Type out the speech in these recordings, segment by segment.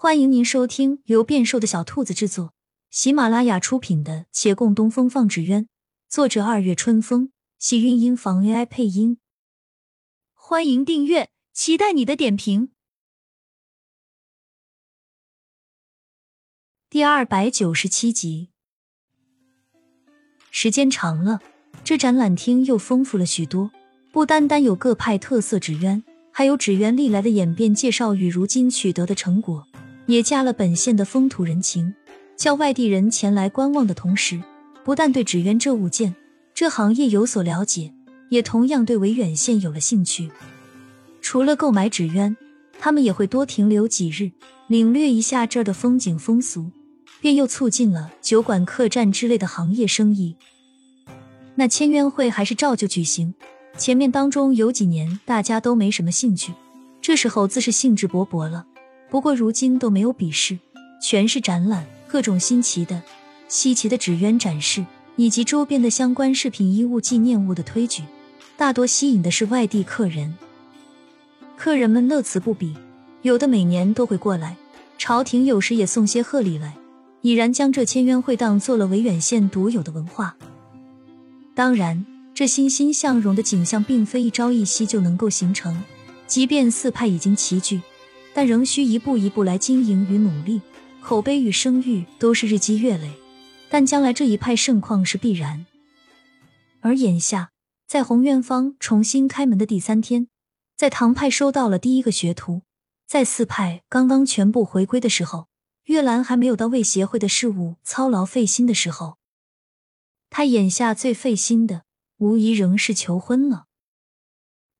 欢迎您收听由变瘦的小兔子制作、喜马拉雅出品的《且共东风放纸鸢》，作者二月春风，喜韵音房 AI 配音。欢迎订阅，期待你的点评。第二百九十七集，时间长了，这展览厅又丰富了许多，不单单有各派特色纸鸢，还有纸鸢历来的演变介绍与如今取得的成果。也加了本县的风土人情，叫外地人前来观望的同时，不但对纸鸢这物件、这行业有所了解，也同样对维远县有了兴趣。除了购买纸鸢，他们也会多停留几日，领略一下这儿的风景风俗，便又促进了酒馆、客栈之类的行业生意。那签约会还是照旧举行，前面当中有几年大家都没什么兴趣，这时候自是兴致勃勃了。不过如今都没有比试，全是展览，各种新奇的、稀奇的纸鸢展示，以及周边的相关饰品、衣物、纪念物的推举，大多吸引的是外地客人。客人们乐此不彼，有的每年都会过来，朝廷有时也送些贺礼来，已然将这签约会当做了维远县独有的文化。当然，这欣欣向荣的景象并非一朝一夕就能够形成，即便四派已经齐聚。但仍需一步一步来经营与努力，口碑与声誉都是日积月累。但将来这一派盛况是必然。而眼下，在红院方重新开门的第三天，在唐派收到了第一个学徒，在四派刚刚全部回归的时候，月兰还没有到为协会的事务操劳费心的时候，他眼下最费心的，无疑仍是求婚了。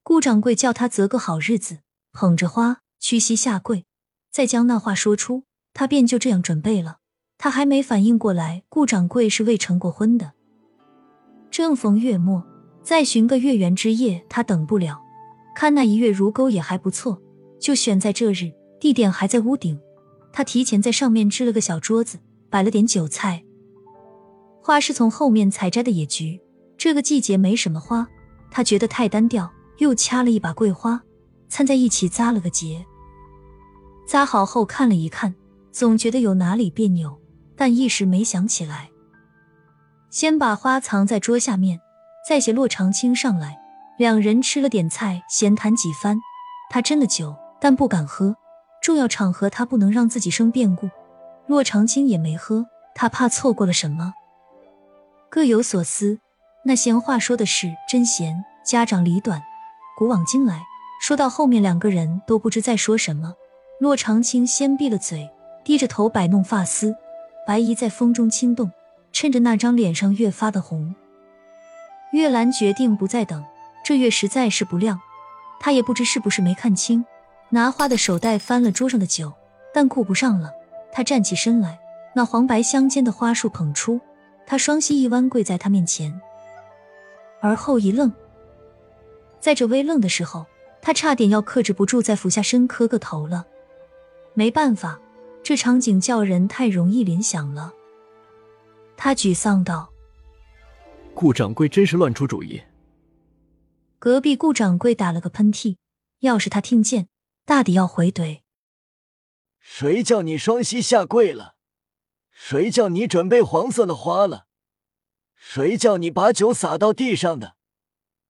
顾掌柜叫他择个好日子，捧着花。屈膝下跪，再将那话说出，他便就这样准备了。他还没反应过来，顾掌柜是未成过婚的。正逢月末，再寻个月圆之夜，他等不了。看那一月如钩也还不错，就选在这日，地点还在屋顶。他提前在上面支了个小桌子，摆了点酒菜。花是从后面采摘的野菊，这个季节没什么花，他觉得太单调，又掐了一把桂花。掺在一起扎了个结，扎好后看了一看，总觉得有哪里别扭，但一时没想起来。先把花藏在桌下面，再携骆长青上来，两人吃了点菜，闲谈几番。他斟了酒，但不敢喝，重要场合他不能让自己生变故。骆长青也没喝，他怕错过了什么。各有所思，那闲话说的是真闲，家长里短，古往今来。说到后面，两个人都不知在说什么。洛长青先闭了嘴，低着头摆弄发丝，白衣在风中轻动，趁着那张脸上越发的红。月兰决定不再等，这月实在是不亮，她也不知是不是没看清，拿花的手袋翻了桌上的酒，但顾不上了。她站起身来，那黄白相间的花束捧出，她双膝一弯，跪在他面前，而后一愣，在这微愣的时候。他差点要克制不住，在俯下身磕个头了。没办法，这场景叫人太容易联想了。他沮丧道：“顾掌柜真是乱出主意。”隔壁顾掌柜打了个喷嚏，要是他听见，大抵要回怼：“谁叫你双膝下跪了？谁叫你准备黄色的花了？谁叫你把酒洒到地上的？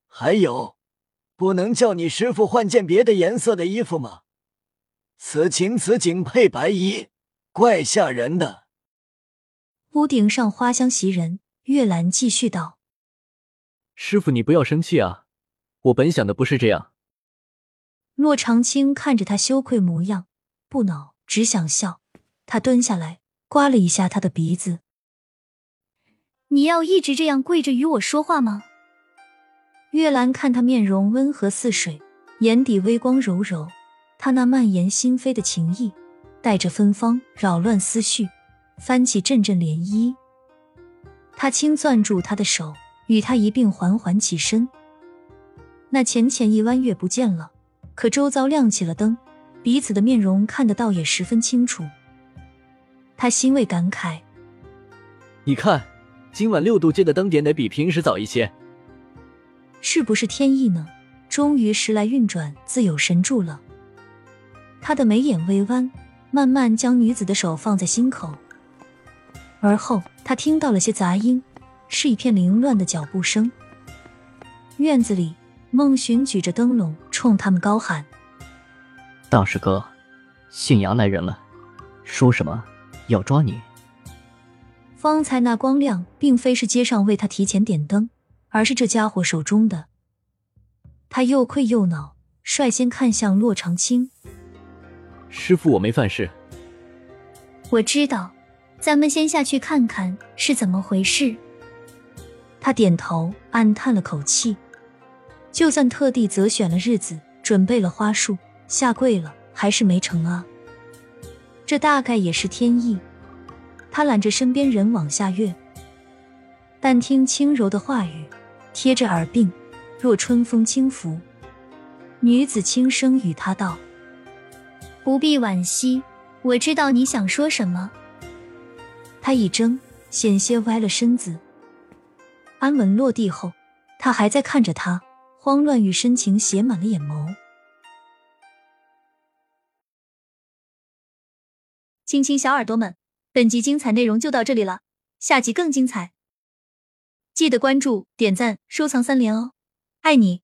还有。”不能叫你师傅换件别的颜色的衣服吗？此情此景配白衣，怪吓人的。屋顶上花香袭人，月兰继续道：“师傅，你不要生气啊，我本想的不是这样。”洛长青看着他羞愧模样，不恼，只想笑。他蹲下来，刮了一下他的鼻子：“你要一直这样跪着与我说话吗？”月兰看他面容温和似水，眼底微光柔柔，他那蔓延心扉的情意，带着芬芳，扰乱思绪，翻起阵阵涟漪。他轻攥住他的手，与他一并缓缓起身。那浅浅一弯月不见了，可周遭亮起了灯，彼此的面容看得倒也十分清楚。他欣慰感慨：“你看，今晚六度街的灯点得比平时早一些。”是不是天意呢？终于时来运转，自有神助了。他的眉眼微弯，慢慢将女子的手放在心口。而后，他听到了些杂音，是一片凌乱的脚步声。院子里，孟寻举着灯笼冲他们高喊：“大师哥，信阳来人了，说什么要抓你？”方才那光亮，并非是街上为他提前点灯，而是这家伙手中的。他又愧又恼，率先看向洛长青：“师傅，我没犯事。”我知道。咱们先下去看看是怎么回事。他点头，暗叹了口气。就算特地择选了日子，准备了花束，下跪了，还是没成啊。这大概也是天意。他揽着身边人往下跃，但听轻柔的话语贴着耳鬓，若春风轻拂。女子轻声与他道：“不必惋惜，我知道你想说什么。”他一怔，险些歪了身子。安稳落地后，他还在看着他，慌乱与深情写满了眼眸。亲亲小耳朵们，本集精彩内容就到这里了，下集更精彩，记得关注、点赞、收藏三连哦，爱你！